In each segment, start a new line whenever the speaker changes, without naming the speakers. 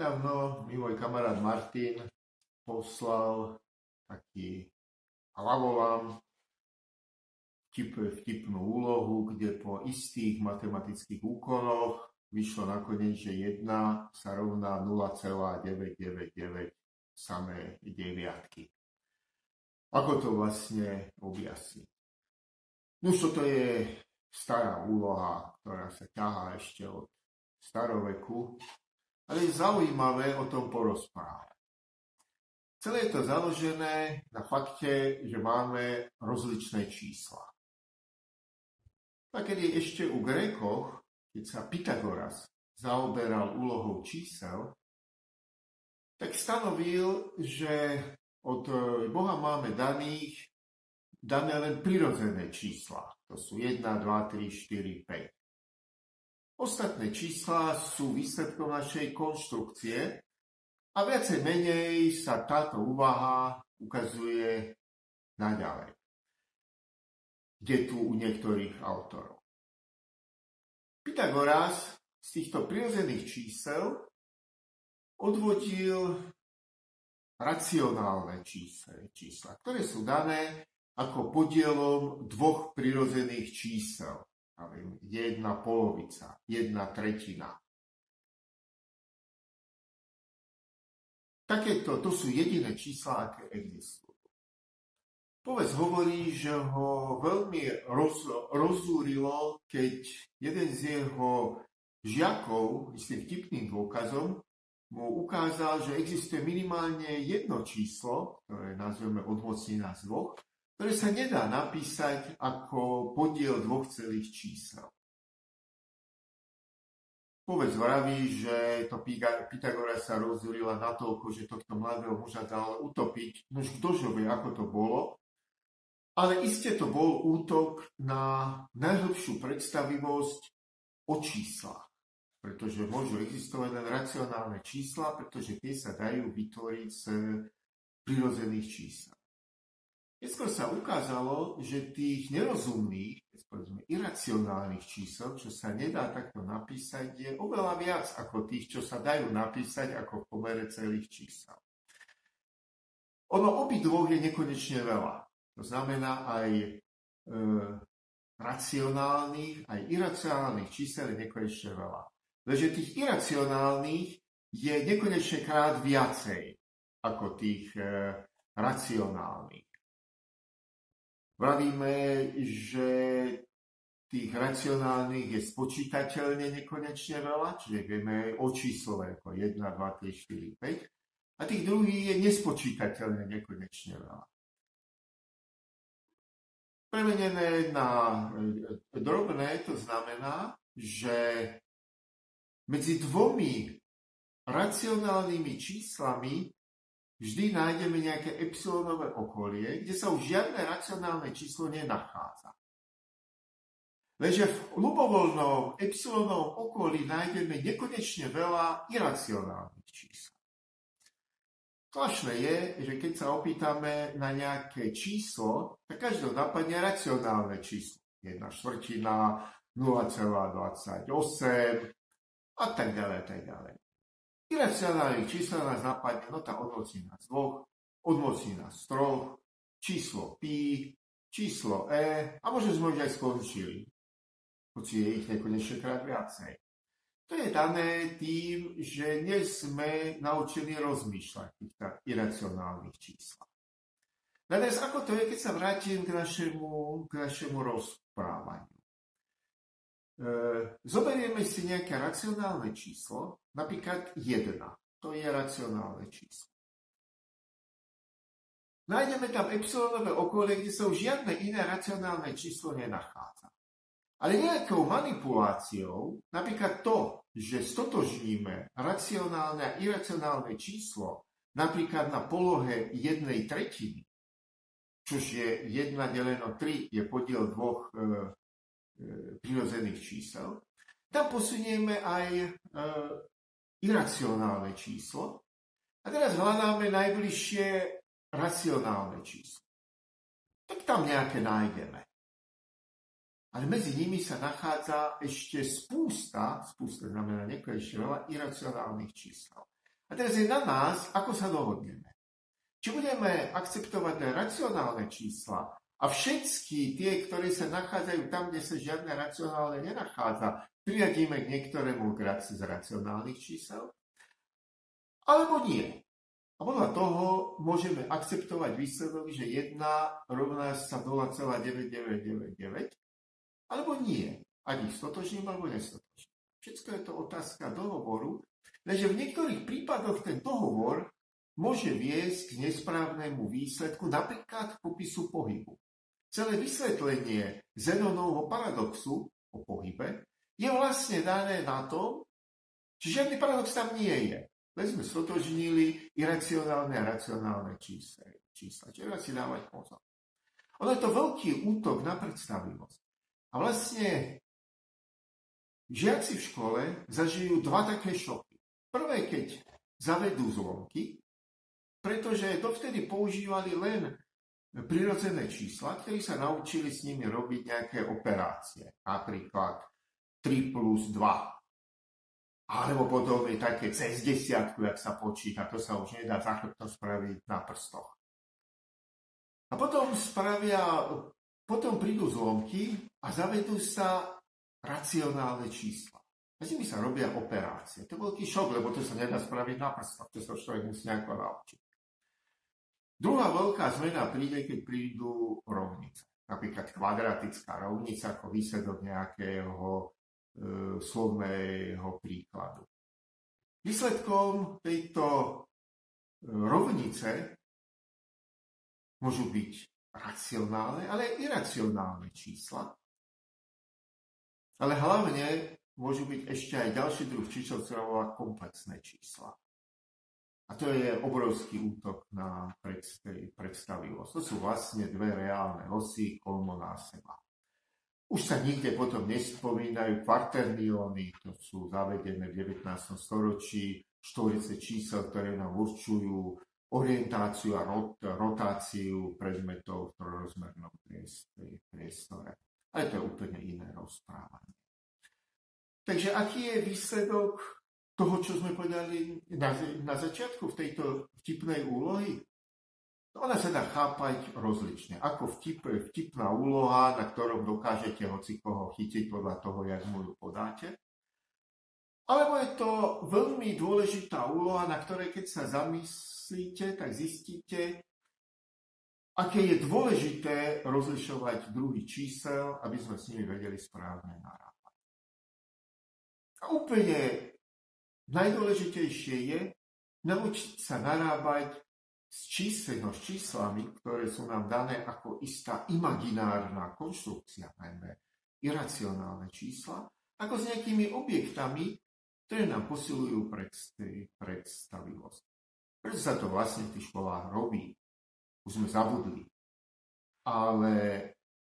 Nedávno mi môj kamarát Martin poslal taký hlavolám vtip, vtipnú úlohu, kde po istých matematických úkonoch vyšlo nakoniec, že 1 sa rovná 0,999 samé deviatky. Ako to vlastne objasniť? No toto je stará úloha, ktorá sa ťahá ešte od staroveku, ale je zaujímavé o tom porozprávať. Celé je to založené na fakte, že máme rozličné čísla. Keď je ešte u Grékoch, keď sa Pythagoras zaoberal úlohou čísel, tak stanovil, že od Boha máme daných dané len prirodzené čísla. To sú 1, 2, 3, 4, 5. Ostatné čísla sú výsledkom našej konštrukcie a viacej menej sa táto úvaha ukazuje naďalej. Kde tu u niektorých autorov. Pythagoras z týchto prirodzených čísel odvodil racionálne čísla, čísla, ktoré sú dané ako podielom dvoch prirodzených čísel. Jedna polovica, jedna tretina. Takéto, to sú jediné čísla, aké existujú. Povedz hovorí, že ho veľmi roz, rozúrilo, keď jeden z jeho žiakov, myslím vtipným dôkazom, mu ukázal, že existuje minimálne jedno číslo, ktoré nazveme odmocnina z dvoch, ktoré sa nedá napísať ako podiel dvoch celých čísel. Povedz vraví, že to Pythagora sa rozúrila natoľko, že tohto mladého muža dal utopiť. No už ktože vie, ako to bolo. Ale iste to bol útok na najhlbšiu predstavivosť o číslach. Pretože môžu existovať len racionálne čísla, pretože tie sa dajú vytvoriť z prirodzených čísel. Neskôr sa ukázalo, že tých nerozumných, povedzme, iracionálnych čísel, čo sa nedá takto napísať, je oveľa viac ako tých, čo sa dajú napísať ako v pomere celých čísel. Ono obidvoch je nekonečne veľa. To znamená aj e, racionálnych, aj iracionálnych čísel je nekonečne veľa. Leže tých iracionálnych je nekonečne krát viacej ako tých e, racionálnych. Vravíme, že tých racionálnych je spočítateľne nekonečne veľa, čiže vieme o číslové ako 1, 2, 3, 4, 5. A tých druhých je nespočítateľne nekonečne veľa. Premenené na e, drobné to znamená, že medzi dvomi racionálnymi číslami vždy nájdeme nejaké epsilonové okolie, kde sa už žiadne racionálne číslo nenachádza. Leže v ľubovoľnom epsilonovom okolí nájdeme nekonečne veľa iracionálnych čísel. Zvláštne je, že keď sa opýtame na nejaké číslo, tak každého napadne racionálne číslo. Jedna štvrtina, 0,28 a tak ďalej, tak ďalej. Iracionálnych čísel nás napadne, no tá odmocnina z dvoch, odmocnina z troch, číslo pi, číslo e a možno sme už aj skončili. Hoci je ich nekonečne krát viacej. To je dané tým, že nie sme naučení rozmýšľať v týchto iracionálnych číslach. No dnes, ako to je, keď sa vrátim k našemu, k našemu rozprávaniu. E, zoberieme si nejaké racionálne číslo, napríklad 1. To je racionálne číslo. Nájdeme tam epsilonové okolie, kde sa už žiadne iné racionálne číslo nenachádza. Ale nejakou manipuláciou, napríklad to, že stotožníme racionálne a iracionálne číslo napríklad na polohe jednej tretiny, čož je 1 deleno 3 je podiel dvoch e, prirodzených čísel, tam posunieme aj e, iracionálne číslo a teraz hľadáme najbližšie racionálne číslo. Tak tam nejaké nájdeme. Ale medzi nimi sa nachádza ešte spústa, spústa znamená nekonečne veľa iracionálnych čísel. A teraz je na nás, ako sa dohodneme. Či budeme akceptovať racionálne čísla a všetky tie, ktoré sa nachádzajú tam, kde sa žiadne racionálne nenachádza, priadíme k niektorému z racionálnych čísel, alebo nie. A podľa toho môžeme akceptovať výsledok, že 1 rovná sa 0,9999, alebo nie. Ani stotočným, alebo nestotočným. Všetko je to otázka dohovoru, lenže v niektorých prípadoch ten dohovor môže viesť k nesprávnemu výsledku, napríklad k popisu pohybu. Celé vysvetlenie Zenonovho paradoxu o pohybe je vlastne dané na tom, že žiadny paradox tam nie je. Len sme stotožnili iracionálne a racionálne čísla. čísla. Čiže si dávať pozor. Ono je to veľký útok na predstavivosť. A vlastne žiaci v škole zažijú dva také šoky. Prvé, keď zavedú zlomky, pretože dovtedy používali len prirodzené čísla, ktorí sa naučili s nimi robiť nejaké operácie. Napríklad 3 plus 2. Alebo potom je také cez desiatku, jak sa počíta. To sa už nedá za chrbtom spraviť na prstoch. A potom spravia, potom prídu zlomky a zavedú sa racionálne čísla. A s nimi sa robia operácie. To je veľký šok, lebo to sa nedá spraviť na prstoch. To sa človek musí nejako naučiť. Druhá veľká zmena príde, keď prídu rovnice. Napríklad kvadratická rovnica ako výsledok nejakého e, slovného príkladu. Výsledkom tejto e, rovnice môžu byť racionálne, ale aj iracionálne čísla. Ale hlavne môžu byť ešte aj ďalší druh čísel, ktoré komplexné čísla. A to je obrovský útok na predstavivosť. To sú vlastne dve reálne osy kolmo na seba. Už sa nikde potom nespomínajú kvarternióny, to sú zavedené v 19. storočí, štvorice čísel, ktoré nám určujú orientáciu a rot, rotáciu predmetov v trojrozmernom priestore. Ale to je úplne iné rozprávanie. Takže aký je výsledok toho, čo sme povedali na, na začiatku v tejto vtipnej úlohy? Ona sa dá chápať rozlične. Ako vtip, vtipná úloha, na ktorom dokážete hoci koho chytiť podľa toho, jak mu ju podáte. Alebo je to veľmi dôležitá úloha, na ktorej keď sa zamyslíte, tak zistíte, aké je dôležité rozlišovať druhý čísel, aby sme s nimi vedeli správne narábať. A úplne Najdôležitejšie je naučiť sa narábať s číslom, s číslami, ktoré sú nám dané ako istá imaginárna konštrukcia, najmä iracionálne čísla, ako s nejakými objektami, ktoré nám posilujú predstavivosť. Prečo sa to vlastne v tých školách robí? Už sme zabudli. Ale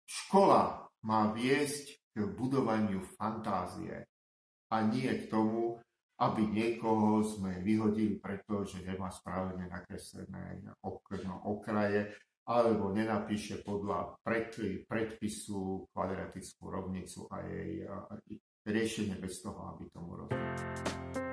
škola má viesť k budovaniu fantázie a nie k tomu, aby niekoho sme vyhodili preto, že nemá správne nakreslené okno okraje, alebo nenapíše podľa pred, predpisu kvadratickú rovnicu a jej riešenie bez toho, aby tomu rozumel.